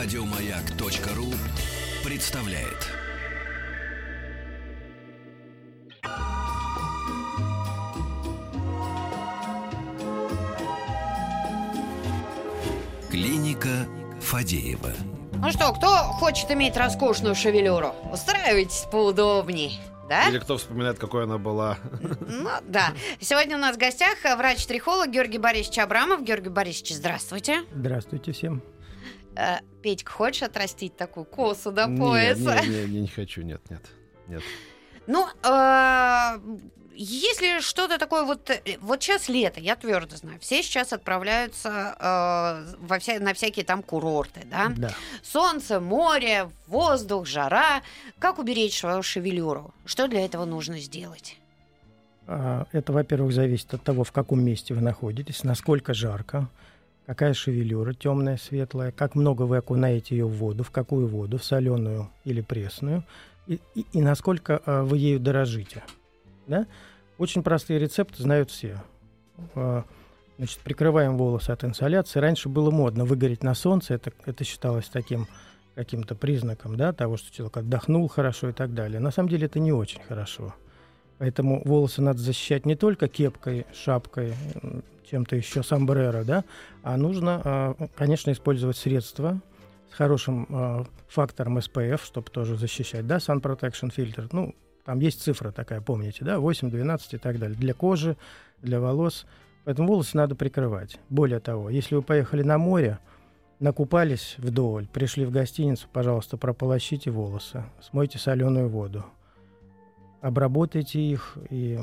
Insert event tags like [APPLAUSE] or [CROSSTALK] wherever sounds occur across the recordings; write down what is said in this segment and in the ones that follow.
Радиомаяк.ру представляет. Клиника Фадеева. Ну что, кто хочет иметь роскошную шевелюру? Устраивайтесь поудобней. Да? Или кто вспоминает, какой она была. Ну, да. Сегодня у нас в гостях врач-трихолог Георгий Борисович Абрамов. Георгий Борисович, здравствуйте. Здравствуйте всем. Э, Петька, хочешь отрастить такую косу до пояса? Не, не, не, не хочу, нет, нет, нет. Ну, э, если что-то такое вот... э, Вот сейчас лето, я твердо знаю. Все сейчас отправляются э, во вся, на всякие там курорты, да? Да. Солнце, море, воздух, жара. Как уберечь свою шевелюру? Что для этого нужно сделать? А, Это, во-первых, зависит от того, в каком месте вы находитесь, насколько жарко, какая шевелюра, темная, светлая, как много вы окунаете ее в воду, в какую воду, в соленую или пресную, и, и- и насколько а, вы ею дорожите. Да? Очень простые рецепты знают все. А, Значит, прикрываем волосы от инсоляции. Раньше было модно выгореть на солнце, это, это считалось таким каким-то признаком да, того, что человек отдохнул хорошо и так далее. На самом деле это не очень хорошо. Поэтому волосы надо защищать не только кепкой, шапкой, чем-то еще, сомбреро, да, а нужно, а, конечно, использовать средства с хорошим а, фактором SPF, чтобы тоже защищать, да, Sun Protection Filter. Ну, там есть цифра такая, помните, да, 8, 12 и так далее. Для кожи, для волос. Поэтому волосы надо прикрывать. Более того, если вы поехали на море, накупались вдоволь, пришли в гостиницу, пожалуйста, прополощите волосы, смойте соленую воду, обработайте их, и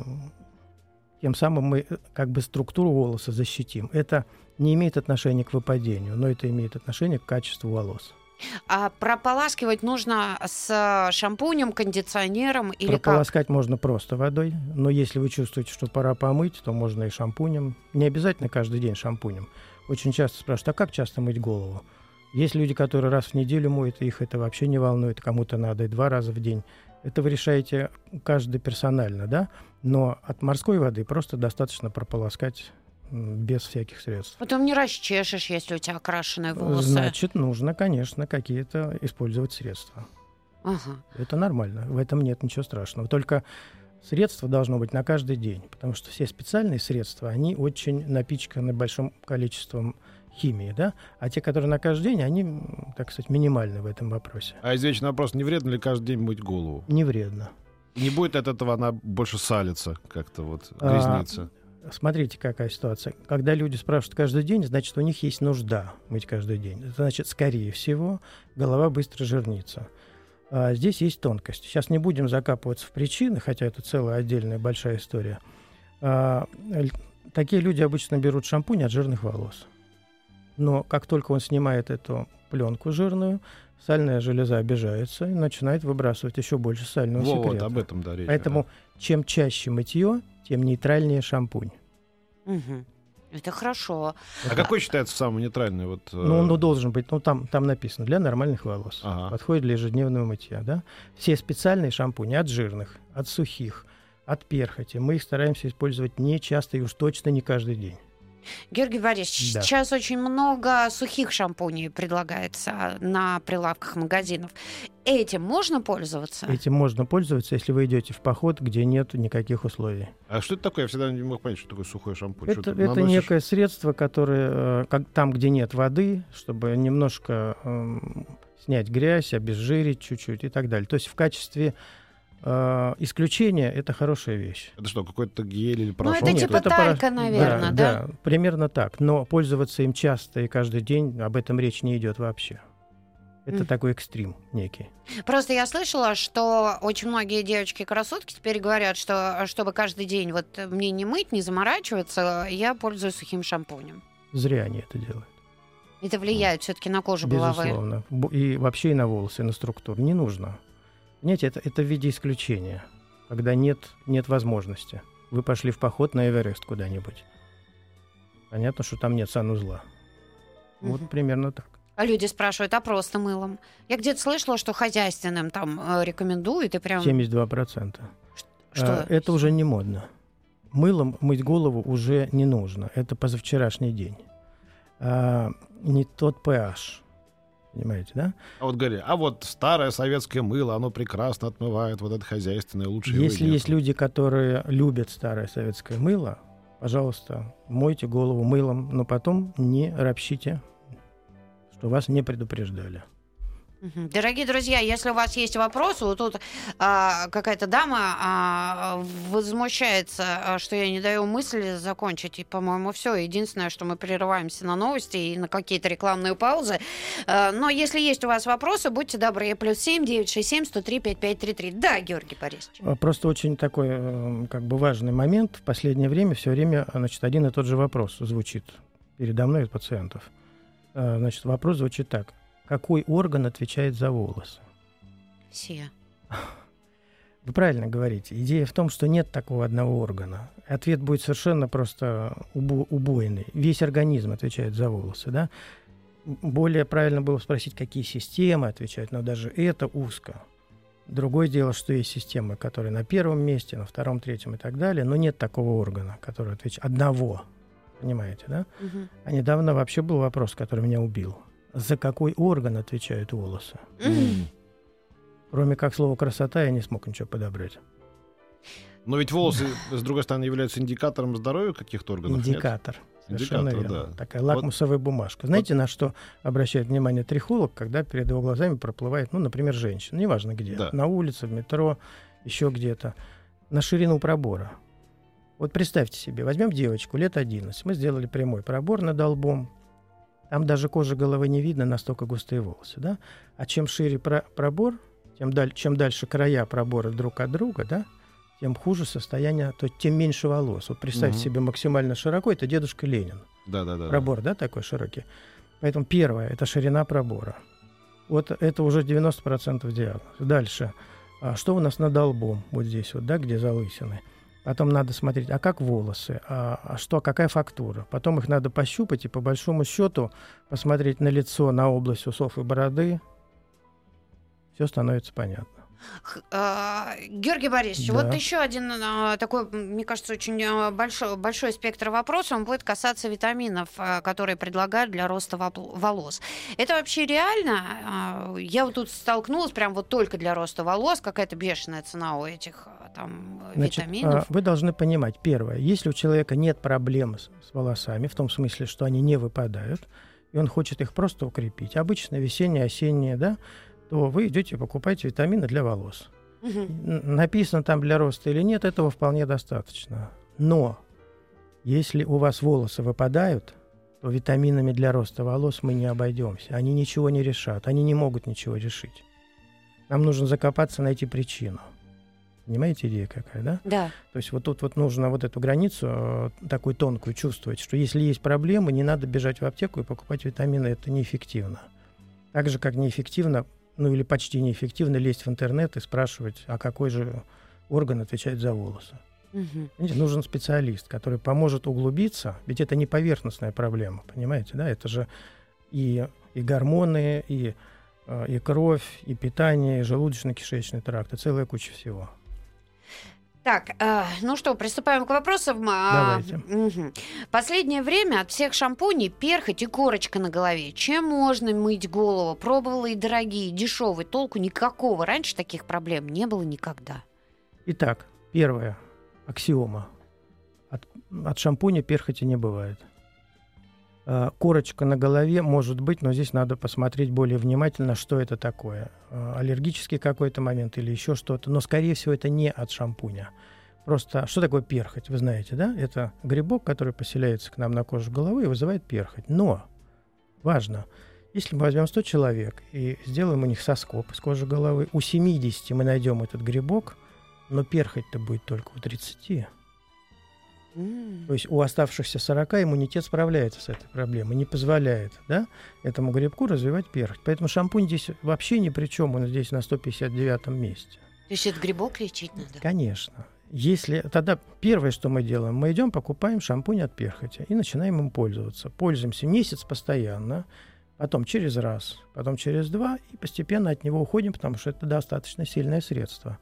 тем самым мы э, как бы структуру волоса защитим. Это не имеет отношения к выпадению, но это имеет отношение к качеству волос. А прополаскивать нужно с шампунем, кондиционером или как? Прополоскать можно просто водой, но если вы чувствуете, что пора помыть, то можно и шампунем. Не обязательно каждый день шампунем. Очень часто спрашивают, а как часто мыть голову? Есть люди, которые раз в неделю моют, их это вообще не волнует, кому-то надо и два раза в день. Это вы решаете каждый персонально, да? Но от морской воды просто достаточно прополоскать без всяких средств. Потом не расчешешь, если у тебя окрашенные волосы. Значит, нужно, конечно, какие-то использовать средства. Ага. Это нормально, в этом нет ничего страшного. Только средство должно быть на каждый день, потому что все специальные средства, они очень напичканы большим количеством химии, да, а те, которые на каждый день, они, так сказать, минимальны в этом вопросе. А извечный вопрос, не вредно ли каждый день мыть голову? Не вредно. Не будет от этого она больше салиться, как-то вот А, грязниться? Смотрите, какая ситуация. Когда люди спрашивают каждый день, значит, у них есть нужда мыть каждый день. Это значит, скорее всего, голова быстро жирнится. А здесь есть тонкость. Сейчас не будем закапываться в причины, хотя это целая отдельная большая история. А, такие люди обычно берут шампунь от жирных волос. Но как только он снимает эту пленку жирную, сальная железа обижается и начинает выбрасывать еще больше сального Во, вот секрета. об этом, да, речь. Поэтому чем чаще мытье, тем нейтральнее шампунь. Мгм. Это хорошо. А какой считается самый нейтральный? Вот, э, Ну, он ну, должен быть, ну, там, там написано, для нормальных волос. Ага. Подходит для ежедневного мытья, да? Все специальные шампуни от жирных, от сухих, от перхоти. Мы их стараемся использовать не часто и уж точно не каждый день. Георгий Борисович, Да. сейчас очень много сухих шампуней предлагается на прилавках магазинов. Этим можно пользоваться? Этим можно пользоваться, если вы идете в поход, где нет никаких условий. А что это такое? Я всегда не мог понять, что такое сухой шампунь. Это, это некое средство, которое э, как, там, где нет воды, чтобы немножко эм, снять грязь, обезжирить чуть-чуть и так далее. То есть в качестве э, исключения это хорошая вещь. Это что, какой-то гель или Ну, порошок? это типа это талька, пора- наверное, да? примерно так. Но пользоваться им часто и каждый день об этом речь не идет вообще. Это Мгм. такой экстрим некий. Просто я слышала, что очень многие девочки-красотки теперь говорят, что а, чтобы каждый день вот мне не мыть, не заморачиваться, я пользуюсь сухим шампунем. Зря они это делают. Это влияет все-таки на кожу головы. Безусловно. И вообще и на волосы, и на структуру. Не нужно. Понимаете, это, это в виде исключения, когда нет, нет возможности. Вы пошли в поход на Эверест куда-нибудь. Понятно, что там нет санузла. Вот Мгм. примерно так. А люди спрашивают, а просто мылом? Я где-то слышала, что хозяйственным там э, рекомендуют, и прям... 72%. Что? А, Это уже не модно. Мылом мыть голову уже не нужно. Это позавчерашний день. А, не тот pH. Понимаете, да? А вот говори, а вот старое советское мыло, оно прекрасно отмывает вот это хозяйственное лучшее. Если есть люди, которые любят старое советское мыло, пожалуйста, мойте голову мылом, но потом не ропщите, что вас не предупреждали. Дорогие друзья, если у вас есть вопросы, вот тут а, какая-то дама а, возмущается, а, что я не даю мысли закончить. И, по-моему, все. Единственное, что мы прерываемся на новости и на какие-то рекламные паузы. А, но если есть у вас вопросы, будьте добры. Плюс семь девять шесть семь сто три пять пять три три. Да, Георгий Борисович. А, Просто очень такой э, как бы важный момент. В последнее время все время значит, один и тот же вопрос звучит передо мной от пациентов. А, Значит, вопрос звучит так. Какой орган отвечает за волосы? Все. Вы правильно говорите. Идея в том, что нет такого одного органа. Ответ будет совершенно просто убо- убойный. Весь организм отвечает за волосы, да? Более правильно было спросить, какие системы отвечают, но даже это узко. Другое дело, что есть системы, которые на первом месте, на втором, третьем и так далее, но нет такого органа, который отвечает одного. Понимаете, да? Мгм. А недавно вообще был вопрос, который меня убил. За какой орган отвечают волосы? Кроме как слова красота, я не смог ничего подобрать. Но ведь волосы, с другой стороны, являются индикатором здоровья каких-то органов. нет? Индикатор. Совершенно Индикатор, верно. да. Такая лакмусовая бумажка. Знаете, на что обращает внимание трихолог, когда перед его глазами проплывает, ну, например, женщина, неважно где, Да. на улице, в метро, еще где-то, на ширину пробора. Вот представьте себе, возьмем девочку лет 11, мы сделали прямой пробор над лбом, там даже кожи головы не видно, настолько густые волосы, да? А чем шире про- пробор, тем даль- чем дальше края пробора друг от друга, да, тем хуже состояние, то тем меньше волос. Вот представьте Мгм. себе максимально широко, это дедушка Ленин. Да, да, да. Пробор, да, такой широкий. Поэтому первое – это ширина пробора. Вот это уже 90% диагноз. Дальше. А что у нас над лбом? Вот здесь вот, да, где залысины. Потом надо смотреть, а как волосы, а, а что, какая фактура. Потом их надо пощупать и по большому счету посмотреть на лицо, на область усов и бороды. Все становится понятно. А, Георгий Борисович, Да. вот еще один а, такой, мне кажется, очень а, большой, большой спектр вопросов, он будет касаться витаминов, которые предлагают для роста волос. Это вообще реально? Я вот тут столкнулась прям вот только для роста волос, какая-то бешеная цена у этих там Значит, витаминов. а, вы должны понимать, первое, если у человека нет проблем с, с волосами, в том смысле, что они не выпадают, и он хочет их просто укрепить, обычно весенние, осенние, да, то вы идете покупаете витамины для волос. Написано там для роста или нет, этого вполне достаточно. Но если у вас волосы выпадают, то витаминами для роста волос мы не обойдемся. Они ничего не решат, они не могут ничего решить. Нам нужно закопаться, найти причину. Понимаете, идея какая, да? Да. То есть вот тут вот нужно вот эту границу э, такую тонкую чувствовать, что если есть проблемы, не надо бежать в аптеку и покупать витамины, это неэффективно. Так же, как неэффективно, ну или почти неэффективно лезть в интернет и спрашивать, а какой же орган отвечает за волосы. Понимаете, нужен специалист, который поможет углубиться, ведь это не поверхностная проблема, понимаете, да, это же и, и гормоны, и, э, и кровь, и питание, и желудочно-кишечный тракт, и целая куча всего. Так, а, ну что, приступаем к вопросам. А, Давайте. Последнее время от всех шампуней перхоть и корочка на голове. Чем можно мыть голову? Пробовала и дорогие, и дешевые. Толку никакого. Раньше таких проблем не было никогда. Итак, первая аксиома. От, от шампуня перхоти не бывает. А, Корочка на голове может быть, но здесь надо посмотреть более внимательно, что это такое. А, Аллергический какой-то момент или еще что-то. Но, скорее всего, это не от шампуня. Просто что такое перхоть, вы знаете, да? Это грибок, который поселяется к нам на коже головы и вызывает перхоть. Но важно, если мы возьмем 100 человек и сделаем у них соскоб из кожи головы, у 70 мы найдем этот грибок, но перхоть-то будет только у 30. То есть у оставшихся 40 иммунитет справляется с этой проблемой, не позволяет да, этому грибку развивать перхоть. Поэтому шампунь здесь вообще ни при чем, он здесь на 159 месте. То есть это грибок лечить надо? Конечно. Если тогда первое, что мы делаем, мы идем, покупаем шампунь от перхоти и начинаем им пользоваться. Пользуемся месяц постоянно, потом через раз, потом через два, и постепенно от него уходим, потому что это достаточно сильное средство.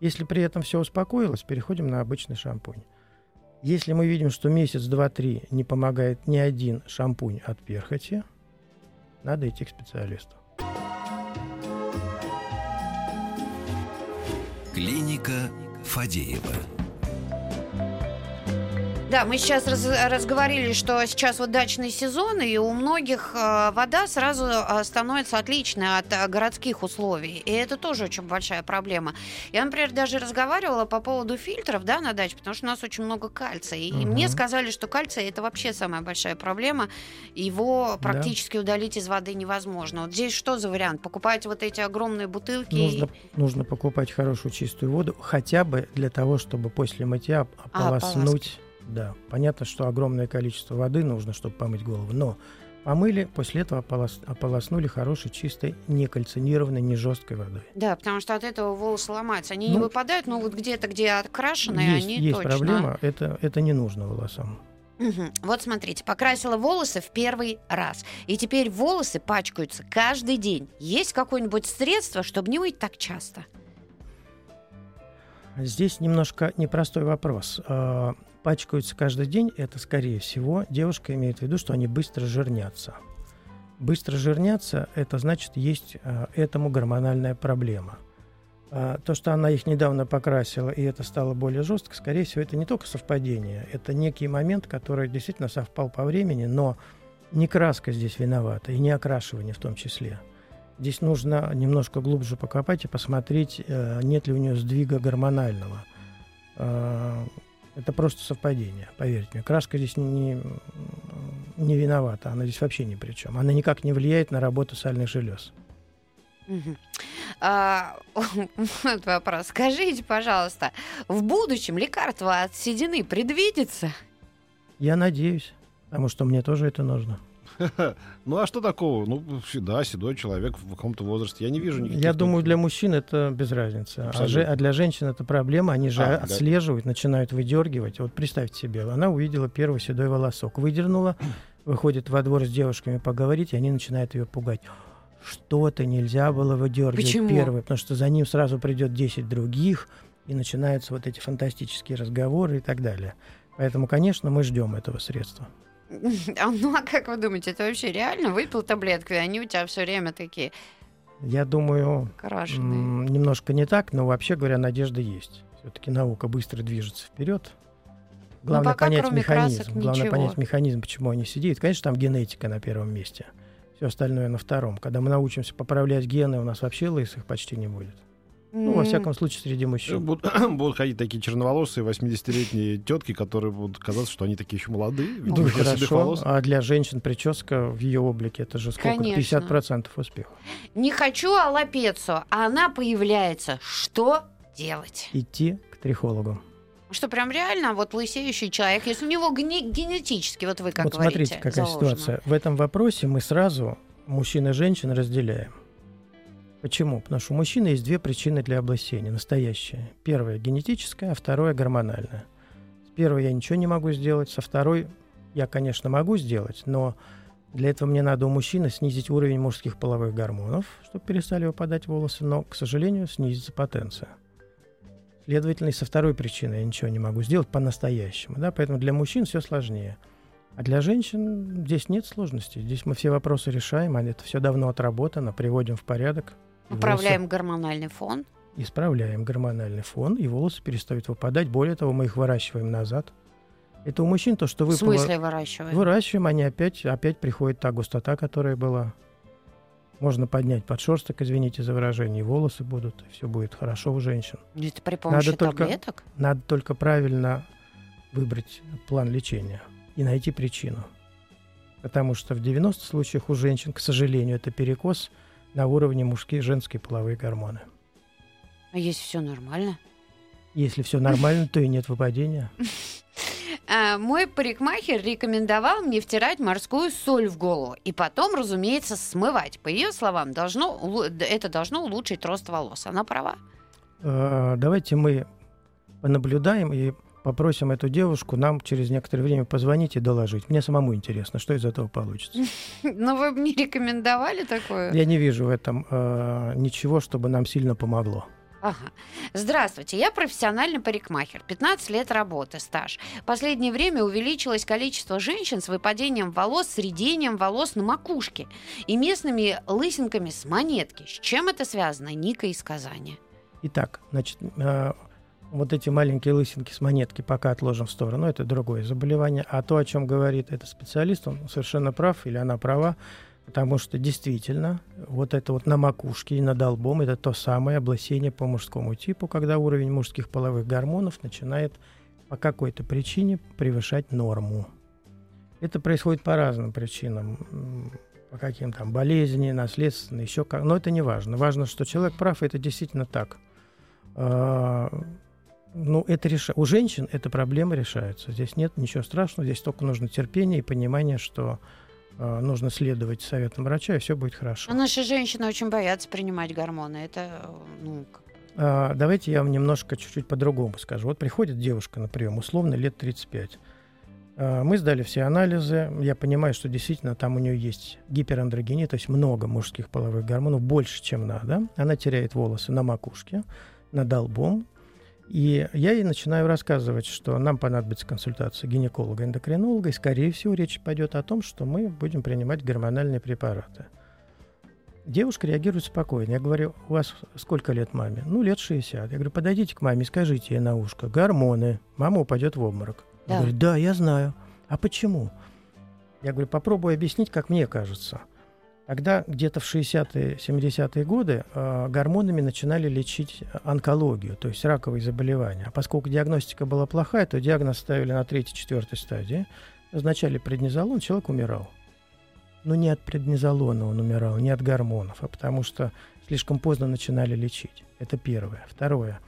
Если при этом все успокоилось, переходим на обычный шампунь. Если мы видим, что месяц, два, три не помогает ни один шампунь от перхоти, надо идти к специалисту. Клиника Фадеева. Да, мы сейчас раз, разговорили, что сейчас вот дачный сезон, и у многих э, вода сразу э, становится отличной от э, городских условий. И это тоже очень большая проблема. Я, например, даже разговаривала по поводу фильтров да, на даче, потому что у нас очень много кальция. И Мгм. мне сказали, что кальций это вообще самая большая проблема. Его практически удалить из воды невозможно. Вот здесь что за вариант? Покупать вот эти огромные бутылки? и- Нужно, нужно покупать хорошую чистую воду, хотя бы для того, чтобы после мытья оп- А, ополоснуть. Да, понятно, что огромное количество воды нужно, чтобы помыть голову, но помыли, после этого ополос- ополоснули хорошей, чистой, не кальцинированной, не жесткой водой. Да, потому что от этого волосы ломаются. Они не Ну, выпадают, но вот где-то, где окрашенные, есть они есть точно. проблема, это, это не нужно волосам. Мгм. Вот смотрите, покрасила волосы в первый раз. И теперь волосы пачкаются каждый день. Есть какое-нибудь средство, чтобы не мыть так часто? Здесь немножко непростой вопрос. Пачкаются каждый день, это, скорее всего, девушка имеет в виду, что они быстро жирнятся. Быстро жирнятся, это значит, есть а, этому гормональная проблема. А, То, что она их недавно покрасила, и это стало более жестко, скорее всего, это не только совпадение, это некий момент, который действительно совпал по времени, но не краска здесь виновата, и не окрашивание в том числе. Здесь нужно немножко глубже покопать и посмотреть, э, нет ли у нее сдвига гормонального. Это просто совпадение, поверьте мне. Краска здесь не, не виновата, она здесь вообще ни при чем. Она никак не влияет на работу сальных желез. Мгм. А, вот вопрос. Скажите, пожалуйста, в будущем лекарство от седины предвидится? Я надеюсь, потому что мне тоже это нужно. [LAUGHS] Ну а что такого? Ну, да, седой человек в каком-то возрасте. Я не вижу никаких... Я думаю, для мужчин это без разницы. А, же- а для женщин это проблема. Они же А, да. отслеживают, начинают выдергивать. Вот представьте себе, она увидела первый седой волосок, выдернула, [CLEARS THROAT] выходит во двор с девушками поговорить, и они начинают ее пугать. Что-то нельзя было выдергивать Почему? первый, потому что за ним сразу придет 10 других, и начинаются вот эти фантастические разговоры и так далее. Поэтому, конечно, мы ждем этого средства. [LAUGHS] А, Ну, а как вы думаете, это вообще реально? Выпил таблетку, и они у тебя все время такие Я думаю. М, Немножко не так, но вообще говоря, надежда есть. Все-таки наука быстро движется вперед. Главное Ну, пока понять механизм. Главное ничего. понять механизм, почему они сидят. Конечно, там генетика на первом месте. Все остальное на втором. Когда мы научимся поправлять гены, у нас вообще лысых почти не будет. Ну, во всяком случае, среди Э, мужчин. Будут, [CLEARS THROAT] будут ходить такие черноволосые 80-летние тетки, которые будут казаться, что они такие еще молодые. Ну, хорошо. А для женщин прическа в ее облике это же сколько? Конечно. 50% успеха. Не хочу аллопецию, а она появляется. Что делать? Идти к трихологу. Что прям реально вот лысеющий человек, если у него гне- генетически, вот вы как вот говорите, смотрите, какая заложено. ситуация. В этом вопросе мы сразу мужчин и женщин разделяем. Почему? Потому что у мужчины есть две причины для облысения, настоящие. Первая генетическая, а вторая гормональная. С первой я ничего не могу сделать, со второй я, конечно, могу сделать, но для этого мне надо у мужчины снизить уровень мужских половых гормонов, чтобы перестали выпадать волосы, но, к сожалению, снизится потенция. Следовательно, и со второй причиной я ничего не могу сделать по-настоящему. Да? Поэтому для мужчин все сложнее. А для женщин здесь нет сложностей. Здесь мы все вопросы решаем, а это все давно отработано, приводим в порядок. Управляем гормональный фон. волосы Исправляем гормональный фон, и волосы перестают выпадать. Более того, мы их выращиваем назад. Это у мужчин то, что В выпало... смысле выращиваем? Выращиваем, они опять, опять приходит та густота, которая была. Можно поднять подшерсток, извините за выражение, волосы будут, и все будет хорошо у женщин. Это при помощи только- таблеток? Надо только правильно выбрать план лечения и найти причину. Потому что в 90 случаях у женщин, к сожалению, это перекос на уровне мужские и женские половые гормоны. А если все нормально? Если все нормально, то и нет выпадения. [LAUGHS] А, мой парикмахер рекомендовал мне втирать морскую соль в голову и потом, разумеется, смывать. По ее словам, должно, это должно улучшить рост волос. Она права. Э, Давайте мы понаблюдаем и попросим эту девушку нам через некоторое время позвонить и доложить. Мне самому интересно, что из этого получится. [LAUGHS] Но вы бы не рекомендовали такое? Я не вижу в этом э, ничего, чтобы нам сильно помогло. Ага. Здравствуйте, я профессиональный парикмахер, 15 лет работы, стаж. В последнее время увеличилось количество женщин с выпадением волос, с редением волос на макушке и местными лысинками с монетки. С чем это связано? Ника из Казани. Итак, значит, э, вот эти маленькие лысинки с монетки пока отложим в сторону, это другое заболевание. А то, о чем говорит этот специалист, он совершенно прав или она права. Потому что действительно вот это вот на макушке и над долбом это то самое облысение по мужскому типу, когда уровень мужских половых гормонов начинает по какой-то причине превышать норму. Это происходит по разным причинам, по каким там болезни, наследственно, еще как. Но это не важно. Важно, что человек прав, и это действительно так. Ну, это реш... у женщин эта проблема решается. Здесь нет ничего страшного, здесь только нужно терпение и понимание, что Э, нужно следовать советам врача, и все будет хорошо. А наши женщины очень боятся принимать гормоны. Это, ну, а, Давайте я вам немножко чуть-чуть по-другому скажу. Вот приходит девушка на прием, условно, лет 35. А, мы сдали все анализы. Я понимаю, что действительно там у нее есть гиперандрогения, то есть много мужских половых гормонов, больше, чем надо. Она теряет волосы на макушке, над долбом, и я ей начинаю рассказывать, что нам понадобится консультация гинеколога-эндокринолога, и, скорее всего, речь пойдет о том, что мы будем принимать гормональные препараты. Девушка реагирует спокойно. Я говорю, у вас сколько лет маме? Ну, лет 60. Я говорю, подойдите к маме и скажите ей на ушко, гормоны, мама упадет в обморок. Да. Она говорит, да, я знаю. А почему? Я говорю, попробуй объяснить, как мне кажется. Тогда где-то в 60-е, 70-е годы э, гормонами начинали лечить онкологию, то есть раковые заболевания. А поскольку диагностика была плохая, то диагноз ставили на третьей-четвертой стадии. Назначали преднизолон, человек умирал. Но не от преднизолона он умирал, не от гормонов, а потому что слишком поздно начинали лечить. Это первое. Второе.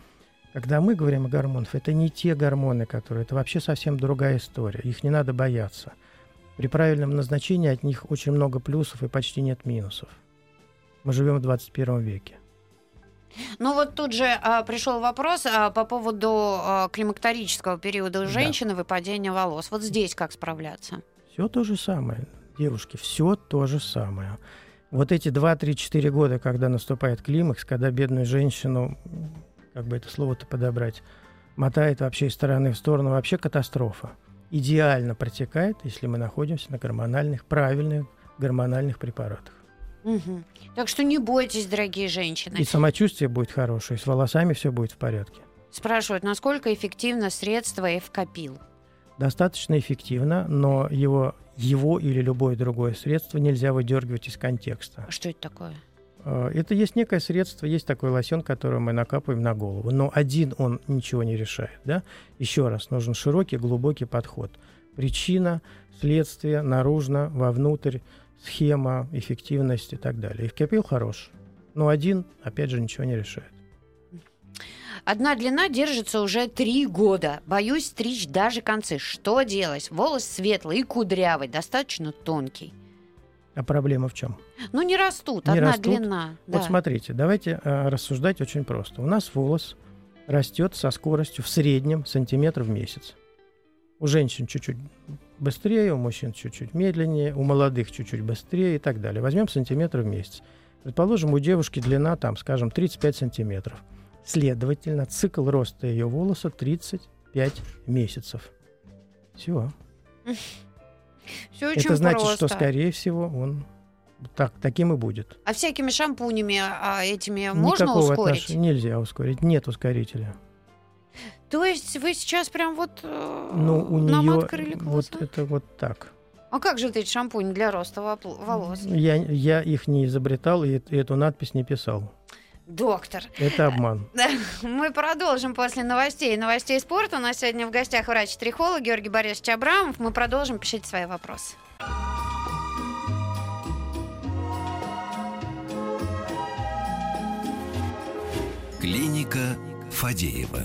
Когда мы говорим о гормонах, это не те гормоны, которые... Это вообще совсем другая история. Их не надо бояться – при правильном назначении от них очень много плюсов и почти нет минусов. Мы живем в 21 веке. Ну вот тут же а, пришел вопрос а, по поводу а, климакторического периода у женщины, да. выпадения волос. Вот здесь как справляться? Все то же самое, девушки, все то же самое. Вот эти 2-3-4 года, когда наступает климакс, когда бедную женщину, как бы это слово-то подобрать, мотает вообще из стороны в сторону, вообще катастрофа идеально протекает, если мы находимся на гормональных, правильных гормональных препаратах. Угу. Так что не бойтесь, дорогие женщины. И самочувствие будет хорошее, с волосами все будет в порядке. Спрашивают, насколько эффективно средство Эвкопил? Достаточно эффективно, но его, его или любое другое средство нельзя выдергивать из контекста. А что это такое? Э, это есть некое средство, есть такой лосьон, который мы накапываем на голову. Но один он ничего не решает. Да? Еще раз, нужен широкий, глубокий подход. Причина, следствие, наружно, вовнутрь, схема, эффективность и так далее. Эвкопил хорош. Но один, опять же, ничего не решает. Одна длина держится уже три года. Боюсь стричь даже концы. Что делать? Волос светлый и кудрявый, достаточно тонкий. А проблема в чем? Ну, не растут, не одна растут. длина. Вот да. смотрите, давайте э, рассуждать очень просто. У нас волос растет со скоростью в среднем сантиметр в месяц. У женщин чуть-чуть быстрее, у мужчин чуть-чуть медленнее, у молодых чуть-чуть быстрее и так далее. Возьмем сантиметр в месяц. Предположим, у девушки длина, там, скажем, 35 сантиметров. Следовательно, цикл роста ее волоса 35 месяцев. Все. [LAUGHS] Все очень Это значит, просто. что, скорее всего, он так, таким и будет. А всякими шампунями а, этими Никакого можно ускорить? Отнош... Нельзя ускорить, нет ускорителя. То есть вы сейчас прям вот э, ну, у нее вот это вот так. А как же эти шампунь для роста волос? Я, я их не изобретал и эту надпись не писал. Доктор. Это обман. [LAUGHS] Мы продолжим после новостей. Новостей спорта. У нас сегодня в гостях врач-трихолог Георгий Борисович Абрамов. Мы продолжим. Пишите свои вопросы. Клиника Фадеева.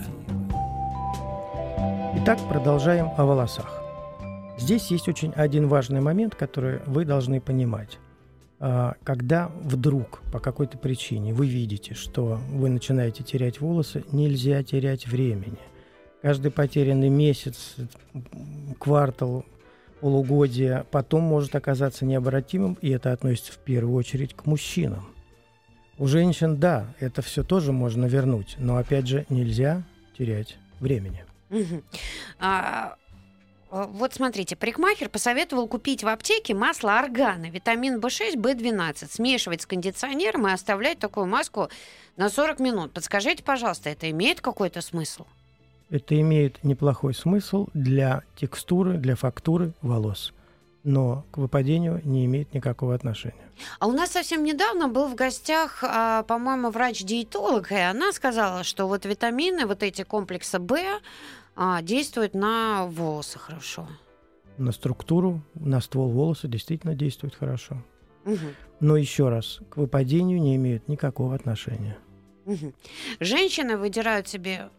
Итак, продолжаем о волосах. Здесь есть очень один важный момент, который вы должны понимать. А, когда вдруг по какой-то причине вы видите, что вы начинаете терять волосы, нельзя терять времени. Каждый потерянный месяц, квартал, полугодие потом может оказаться необратимым, и это относится в первую очередь к мужчинам. У женщин, да, это все тоже можно вернуть, но опять же нельзя терять времени. Вот смотрите, парикмахер посоветовал купить в аптеке масло органа, витамин В6, В12, смешивать с кондиционером и оставлять такую маску на 40 минут. Подскажите, пожалуйста, это имеет какой-то смысл? Это имеет неплохой смысл для текстуры, для фактуры волос, но к выпадению не имеет никакого отношения. А у нас совсем недавно был в гостях, а, по-моему, врач-диетолог, и она сказала, что вот витамины, вот эти комплекса В, а, действуют на волосы хорошо. На структуру, на ствол волоса действительно действует хорошо. Мгм. Но еще раз, к выпадению не имеют никакого отношения. Мгм. Женщины выдирают себе...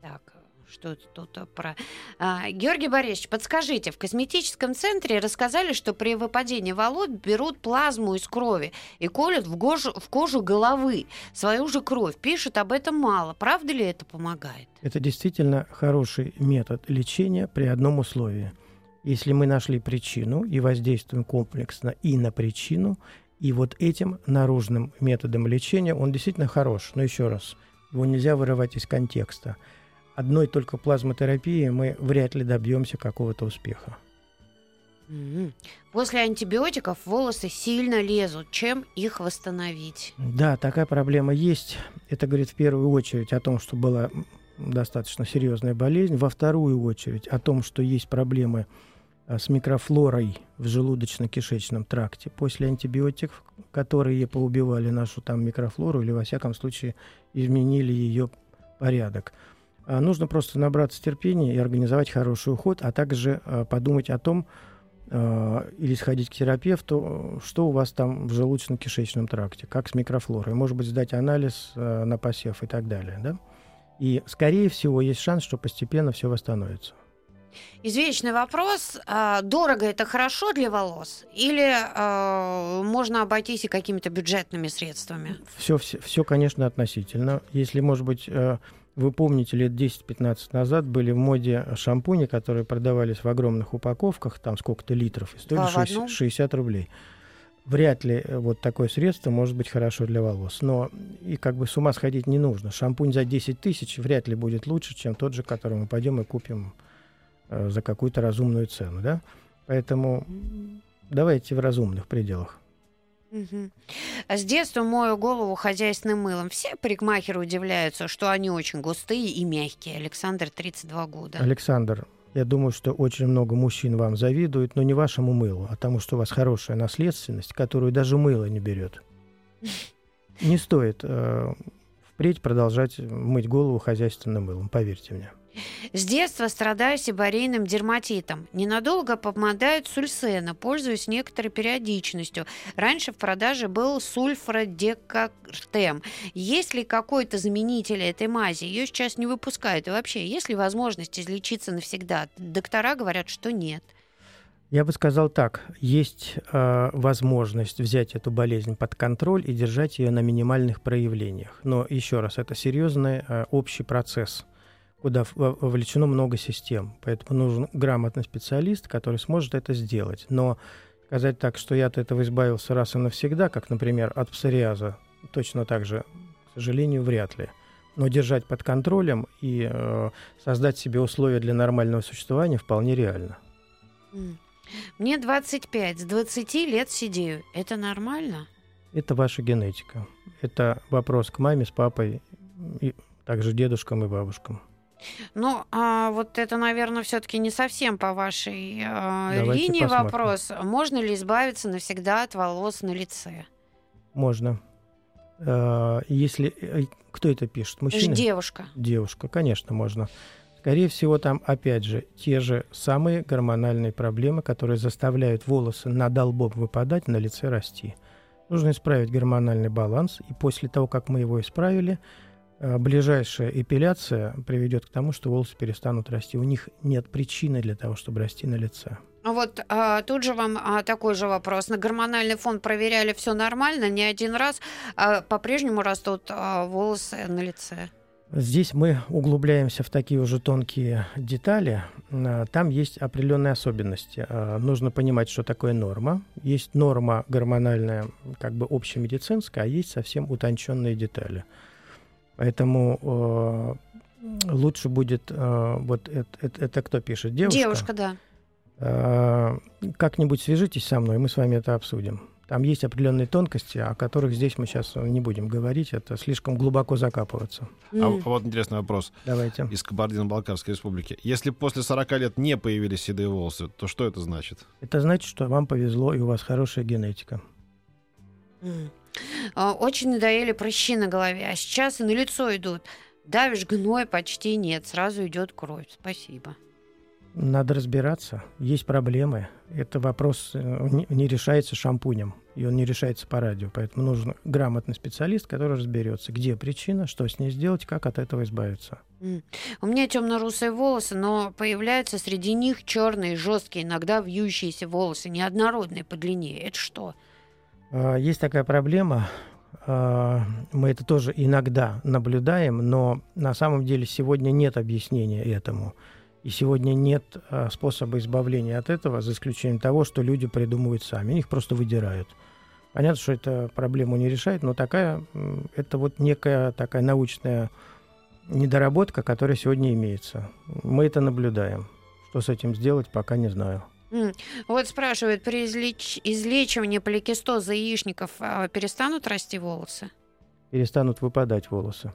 Так, что тут а, про... А, Георгий Борисович, подскажите, в косметическом центре рассказали, что при выпадении волос берут плазму из крови и колют в кожу, в кожу головы свою же кровь. Пишут об этом мало. Правда ли это помогает? Это действительно хороший метод лечения при одном условии. Если мы нашли причину и воздействуем комплексно и на причину, и вот этим наружным методом лечения он действительно хорош. Но еще раз, его нельзя вырывать из контекста. Одной только плазмотерапией мы вряд ли добьемся какого-то успеха. Мгм. После антибиотиков волосы сильно лезут. Чем их восстановить? Да, такая проблема есть. Это говорит в первую очередь о том, что была достаточно серьезная болезнь. Во вторую очередь о том, что есть проблемы а, с микрофлорой в желудочно-кишечном тракте после антибиотиков, которые поубивали нашу там микрофлору или, во всяком случае, изменили ее порядок. А, Нужно просто набраться терпения и организовать хороший уход, а также а, подумать о том, а, или сходить к терапевту, что у вас там в желудочно-кишечном тракте, как с микрофлорой. Может быть, сдать анализ на посев и так далее. Да? И, скорее всего, есть шанс, что постепенно все восстановится. Извечный вопрос. а, Дорого это хорошо для волос? Или а, можно обойтись и какими-то бюджетными средствами? Все, все, конечно, относительно. Если, может быть, э, вы помните, лет 10-15 назад были в моде шампуни, которые продавались в огромных упаковках, там сколько-то литров, и стоили Два в 60, одном? 60 рублей. Вряд ли э, вот такое средство может быть хорошо для волос. Но и как бы с ума сходить не нужно. Шампунь за 10 тысяч вряд ли будет лучше, чем тот же, который мы пойдем и купим за какую-то разумную цену. Да? Поэтому давайте в разумных пределах. Мгм. С детства мою голову хозяйственным мылом. Все парикмахеры удивляются, что они очень густые и мягкие. Александр, 32 года. Александр, я думаю, что очень много мужчин вам завидуют, но не вашему мылу, а тому, что у вас хорошая наследственность, которую даже мыло не берет. [LAUGHS] Не стоит э, впредь продолжать мыть голову хозяйственным мылом, поверьте мне. С детства страдаю сибарейным дерматитом. Ненадолго помадают сульсена, пользуюсь некоторой периодичностью. Раньше в продаже был сульфродекартем. Есть ли какой-то заменитель этой мази? Ее сейчас не выпускают. И вообще, есть ли возможность излечиться навсегда? Доктора говорят, что нет. Я бы сказал так, есть э, возможность взять эту болезнь под контроль и держать ее на минимальных проявлениях. Но еще раз, это серьезный э, общий процесс, куда вовлечено много систем. Поэтому нужен грамотный специалист, который сможет это сделать. Но сказать так, что я от этого избавился раз и навсегда, как, например, от псориаза, точно так же, к сожалению, вряд ли. Но держать под контролем и э, создать себе условия для нормального существования вполне реально. Мне 25, с 20 лет сидею. Это нормально? Это ваша генетика. Это вопрос к маме с папой, и также дедушкам и бабушкам. Ну, а вот это, наверное, все-таки не совсем по вашей э, линии посмотрим. вопрос. Можно ли избавиться навсегда от волос на лице? Можно. Э, Если э, кто это пишет? Мужчина? девушка. Девушка, конечно, можно. Скорее всего, там опять же те же самые гормональные проблемы, которые заставляют волосы над лбом выпадать, на лице расти. Нужно исправить гормональный баланс, и после того, как мы его исправили, ближайшая эпиляция приведет к тому, что волосы перестанут расти. У них нет причины для того, чтобы расти на лице. А Вот а, тут же вам а, такой же вопрос. На гормональный фон проверяли все нормально, не один раз. а по-прежнему растут а, волосы на лице. Здесь мы углубляемся в такие уже тонкие детали. А, Там есть определенные особенности. А, Нужно понимать, что такое норма. Есть норма гормональная, как бы общемедицинская, а есть совсем утонченные детали. Поэтому э, лучше будет... э, вот это, это- это кто пишет? Девушка? Девушка, да. Э, Как-нибудь свяжитесь со мной, мы с вами это обсудим. Там есть определенные тонкости, о которых здесь мы сейчас не будем говорить. Это слишком глубоко закапываться. А М. вот интересный вопрос Давайте. из Кабардино-Балкарской республики. Если после 40 лет не появились седые волосы, то что это значит? Это значит, что вам повезло и у вас хорошая генетика. А, Очень надоели прыщи на голове, а сейчас и на лицо идут. Давишь гной почти нет, сразу идет кровь. Спасибо. Надо разбираться. Есть проблемы. Это вопрос э, не, решается шампунем, и он не решается по радио. Поэтому нужен грамотный специалист, который разберется, где причина, что с ней сделать, как от этого избавиться. У меня темно-русые волосы, но появляются среди них черные, жесткие, иногда вьющиеся волосы, неоднородные по длине. Это что? А, Есть такая проблема. а, Мы это тоже иногда наблюдаем, но на самом деле сегодня нет объяснения этому. И сегодня нет а, способа избавления от этого, за исключением того, что люди придумывают сами. Их просто выдирают. Понятно, что это проблему не решает, но такая, это вот некая такая научная недоработка, которая сегодня имеется. Мы это наблюдаем. Что с этим сделать, пока не знаю. Вот спрашивают, при излеч- излечивании поликистоза яичников а, перестанут расти волосы? Перестанут выпадать волосы.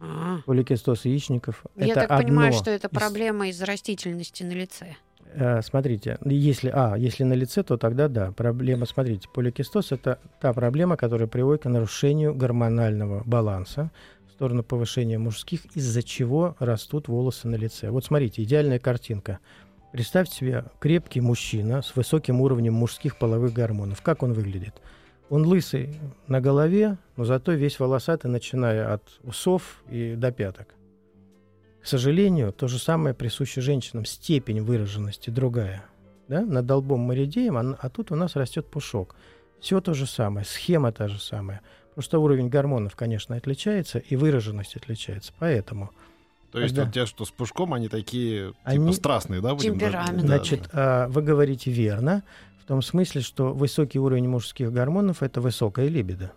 А. Поликистоз яичников – Я это так понимаю, одно что это из- проблема из-за растительности на лице. Э, Смотрите, если, а, если на лице, то тогда да. Проблема, смотрите, поликистоз – это та проблема, которая приводит к нарушению гормонального баланса в сторону повышения мужских, из-за чего растут волосы на лице. Вот смотрите, идеальная картинка. Представьте себе крепкий мужчина с высоким уровнем мужских половых гормонов. Как он выглядит? Он лысый на голове, но зато весь волосатый, начиная от усов и до пяток. К сожалению, то же самое присуще женщинам. Степень выраженности другая. Да? Над долбом мы редеем, а, а тут у нас растет пушок. Все то же самое, схема та же самая. Просто уровень гормонов, конечно, отличается, и выраженность отличается. Поэтому, То есть Когда? вот те, что с пушком, они такие, Они- типа, страстные, да? будем Темперамент. да, значит, да. а, вы говорите верно, в том смысле, что высокий уровень мужских гормонов – это высокая либидо.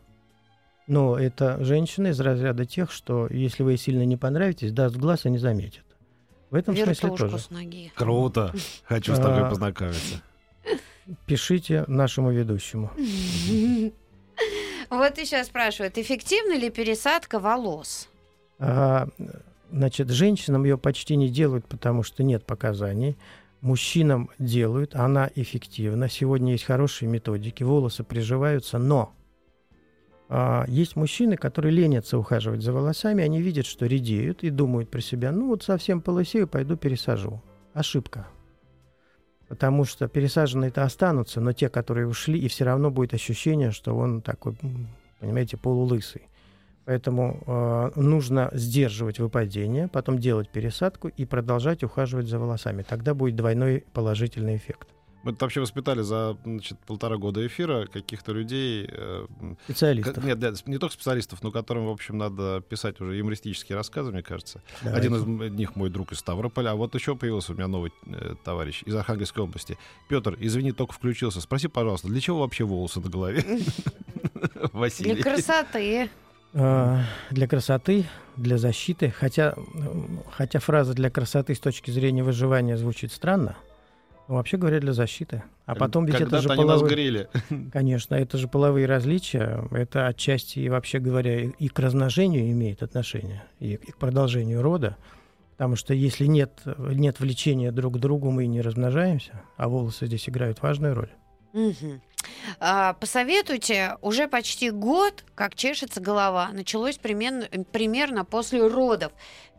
Но это женщины из разряда тех, что если вы ей сильно не понравитесь, даст глаз и не заметит. В этом смысле Вертушку тоже. с ноги. Круто. [LAUGHS] Хочу с тобой А, познакомиться. Пишите нашему ведущему. [LAUGHS] Вот еще спрашивают, эффективна ли пересадка волос? Значит, женщинам ее почти не делают, потому что нет показаний. Мужчинам делают, она эффективна. Сегодня есть хорошие методики, волосы приживаются, но а, есть мужчины, которые ленятся ухаживать за волосами, они видят, что редеют и думают про себя, ну вот совсем полысею, пойду пересажу. Ошибка. Потому что пересаженные-то останутся, но те, которые ушли, и все равно будет ощущение, что он такой, понимаете, полулысый. Поэтому э, нужно сдерживать выпадение, потом делать пересадку и продолжать ухаживать за волосами. Тогда будет двойной положительный эффект. Мы тут вообще воспитали за значит, полтора года эфира каких-то людей. э, Специалистов. к- Нет, нет, не только специалистов, но которым, в общем, надо писать уже юмористические рассказы, мне кажется. Давайте. Один из них мой друг из Ставрополя, а вот еще появился у меня новый э, товарищ из Архангельской области. Петр, извини, только включился. Спроси, пожалуйста, для чего вообще волосы на голове? [LAUGHS] [LAUGHS] Василий. Для красоты. А, для красоты, для защиты. Хотя, хотя фраза для красоты с точки зрения выживания звучит странно, но вообще говоря, для защиты. А потом ведь это же они нас половые... грели. [LAUGHS] [LAUGHS] Конечно, это же половые различия. Это отчасти, и вообще говоря, и- к размножению имеет отношение, и, и к продолжению рода. Потому что если нет, нет влечения друг к другу, мы и не размножаемся, а волосы здесь играют важную роль. Мгм. А, посоветуйте, уже почти год, как чешется голова. Началось примерно, примерно после родов.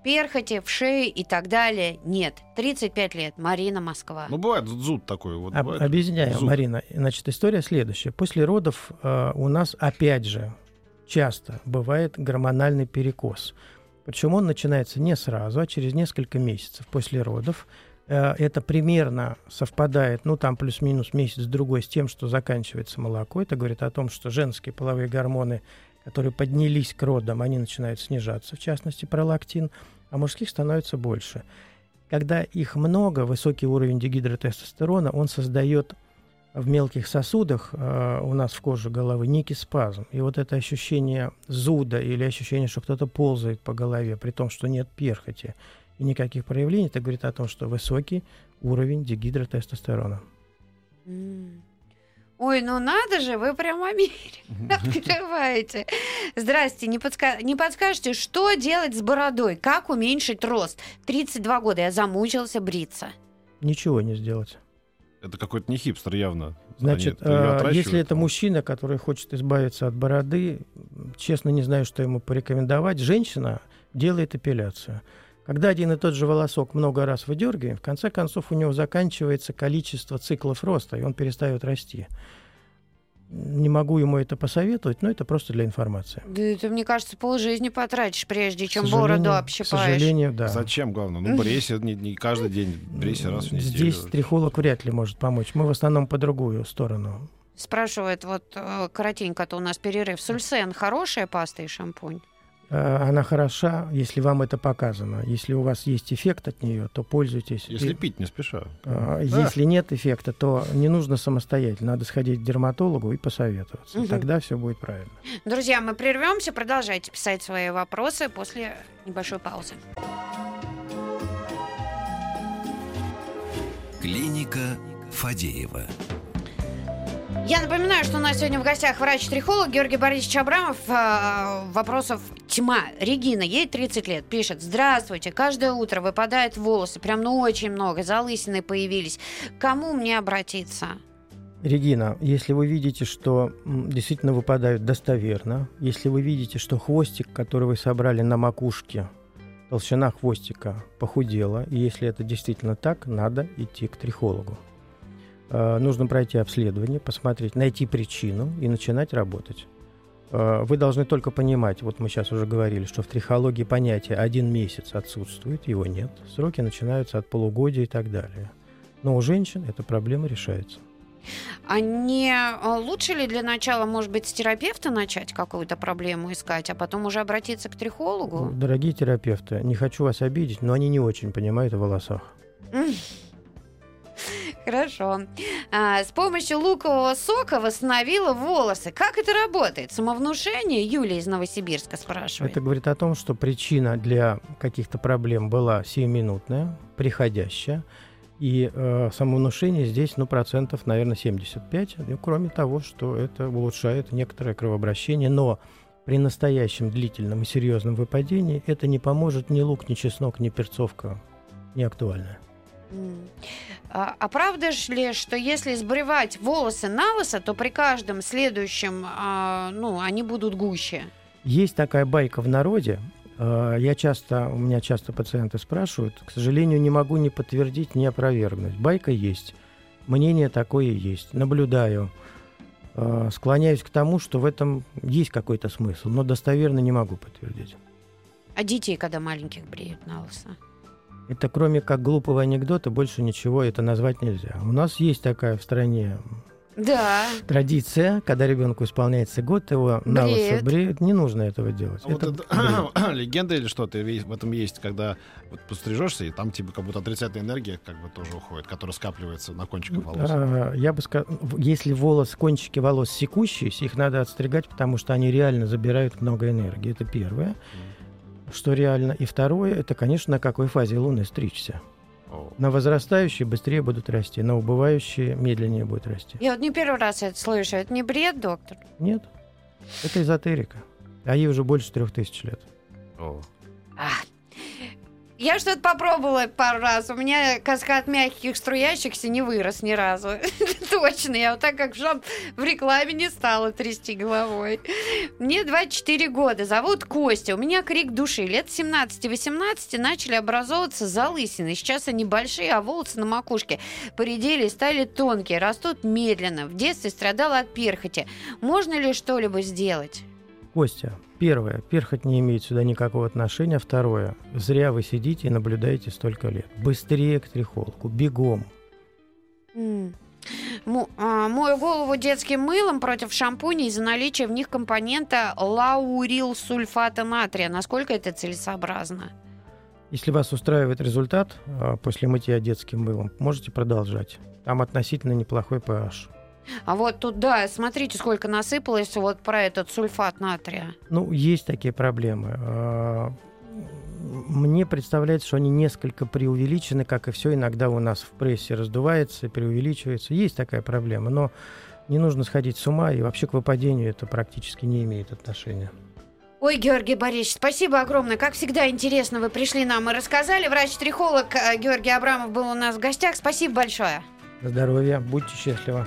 Перхоти в шее и так далее нет. 35 лет. Марина, Москва. Ну, бывает зуд такой. Вот, Об- бывает объясняю, зуд. Марина. Значит, история следующая. После родов э, у нас опять же часто бывает гормональный перекос. Причем он начинается не сразу, а через несколько месяцев после родов. Э, это примерно совпадает, ну там плюс-минус месяц-другой с тем, что заканчивается молоко. Это говорит о том, что женские половые гормоны которые поднялись к родам, они начинают снижаться, в частности, пролактин, а мужских становится больше. Когда их много, высокий уровень дегидротестостерона, он создает в мелких сосудах э, у нас в коже головы некий спазм. И вот это ощущение зуда или ощущение, что кто-то ползает по голове, при том, что нет перхоти и никаких проявлений, это говорит о том, что высокий уровень дегидротестостерона. Ой, ну надо же, вы прям Америку открываете. [LAUGHS] Здрасте, не, подска... не подскажете, что делать с бородой? Как уменьшить рост? 32 года, я замучился бриться. Ничего не сделать. Это какой-то не хипстер явно. Значит, э, если это мужчина, который хочет избавиться от бороды, честно не знаю, что ему порекомендовать. Женщина делает эпиляцию. Когда один и тот же волосок много раз выдергиваем, в конце концов у него заканчивается количество циклов роста, и он перестает расти. Не могу ему это посоветовать, но это просто для информации. Да это, мне кажется, полжизни потратишь, прежде чем бороду общипаешь. К сожалению, да. Зачем, главное? Ну, брейся не, не каждый день, брейся раз в неделю. Здесь трихолог вряд ли может помочь. Мы в основном по другую сторону. Спрашивает, вот э, коротенько-то у нас перерыв. Сульсен хорошая паста и шампунь? Э, она хороша, если вам это показано. Если у вас есть эффект от нее, то пользуйтесь. Если пить не спеша. А, если да. нет эффекта, то не нужно самостоятельно. Надо сходить к дерматологу и посоветоваться. Угу. Тогда все будет правильно. Друзья, мы прервемся. Продолжайте писать свои вопросы после небольшой паузы. Клиника Фадеева. Я напоминаю, что у нас сегодня в гостях врач-трихолог Георгий Борисович Абрамов. А, вопросов тьма. Регина, ей 30 лет, пишет. Здравствуйте, каждое утро выпадают волосы, прям ну очень много, залысины появились. Кому мне обратиться? Регина, если вы видите, что действительно выпадают достоверно, если вы видите, что хвостик, который вы собрали на макушке, толщина хвостика похудела, и если это действительно так, надо идти к трихологу. Э, нужно пройти обследование, посмотреть, найти причину и начинать работать. Э, вы должны только понимать, вот мы сейчас уже говорили, что в трихологии понятие один месяц отсутствует, его нет. Сроки начинаются от полугодия и так далее. Но у женщин эта проблема решается. А не э, лучше ли для начала, может быть, с терапевта начать какую-то проблему искать, а потом уже обратиться к трихологу? Дорогие терапевты, не хочу вас обидеть, но они не очень понимают о волосах. [LAUGHS] Хорошо. А, с помощью лукового сока восстановила волосы. Как это работает? Самовнушение? Юлия из Новосибирска спрашивает. Это говорит о том, что причина для каких-то проблем была сиюминутная, приходящая. И э, самовнушение здесь, ну, процентов, наверное, 75. Ну, кроме того, что это улучшает некоторое кровообращение. Но при настоящем длительном и серьезном выпадении это не поможет ни лук, ни чеснок, ни перцовка. Не актуально. А, а правда ли, что если сбривать волосы на лысо, то при каждом следующем, а, ну, они будут гуще? Есть такая байка в народе. А, я часто, у меня часто пациенты спрашивают, к сожалению, не могу ни подтвердить, ни опровергнуть. Байка есть, мнение такое есть, наблюдаю. А, склоняюсь к тому, что в этом есть какой-то смысл, но достоверно не могу подтвердить. А детей, когда маленьких бреют на лысо? Это кроме как глупого анекдота больше ничего это назвать нельзя. У нас есть такая в стране да. Традиция, когда ребенку исполняется год, его на лысо бреют. Не нужно этого делать. А это, вот это [CLEARS THROAT] легенда или что-то в этом есть, когда вот пострижешься, и там типа как будто отрицательная энергия как бы тоже уходит, которая скапливается на кончиках волос. А, я бы сказал, если волос, кончики волос секущиеся, их надо отстригать, потому что они реально забирают много энергии. Это первое. Mm что реально. И второе, это, конечно, на какой фазе Луны стричься. На возрастающие быстрее будут расти, на убывающие медленнее будут расти. Я вот не первый раз это слышу. Это не бред, доктор? Нет. Это эзотерика. А ей уже больше трех тысяч лет. О. А, я что-то попробовала пару раз. У меня каскад мягких струящихся не вырос ни разу. [LAUGHS] Точно. Я вот так как в, в рекламе не стала трясти головой. Мне 24 года. Зовут Костя. У меня крик души. Лет 17-18 начали образовываться залысины. Сейчас они большие, а волосы на макушке поредели стали тонкие. Растут медленно. В детстве страдала от перхоти. Можно ли что-либо сделать? Костя, первое, перхоть не имеет сюда никакого отношения. Второе, зря вы сидите и наблюдаете столько лет. Быстрее к трихолку, бегом. Mm. А, Мою голову детским мылом против шампуней из-за наличия в них компонента лаурилсульфата натрия. Насколько это целесообразно? Если вас устраивает результат а, после мытья детским мылом, можете продолжать. Там относительно неплохой pH. А вот тут, да, смотрите, сколько насыпалось вот про этот сульфат натрия. Ну, есть такие проблемы. А, Мне представляется, что они несколько преувеличены, как и все иногда у нас в прессе раздувается, преувеличивается. Есть такая проблема, но не нужно сходить с ума, и вообще к выпадению это практически не имеет отношения. Ой, Георгий Борисович, спасибо огромное. Как всегда, интересно, вы пришли нам и рассказали. Врач-трихолог э, Георгий Абрамов был у нас в гостях. Спасибо большое. Здоровья, будьте счастливы.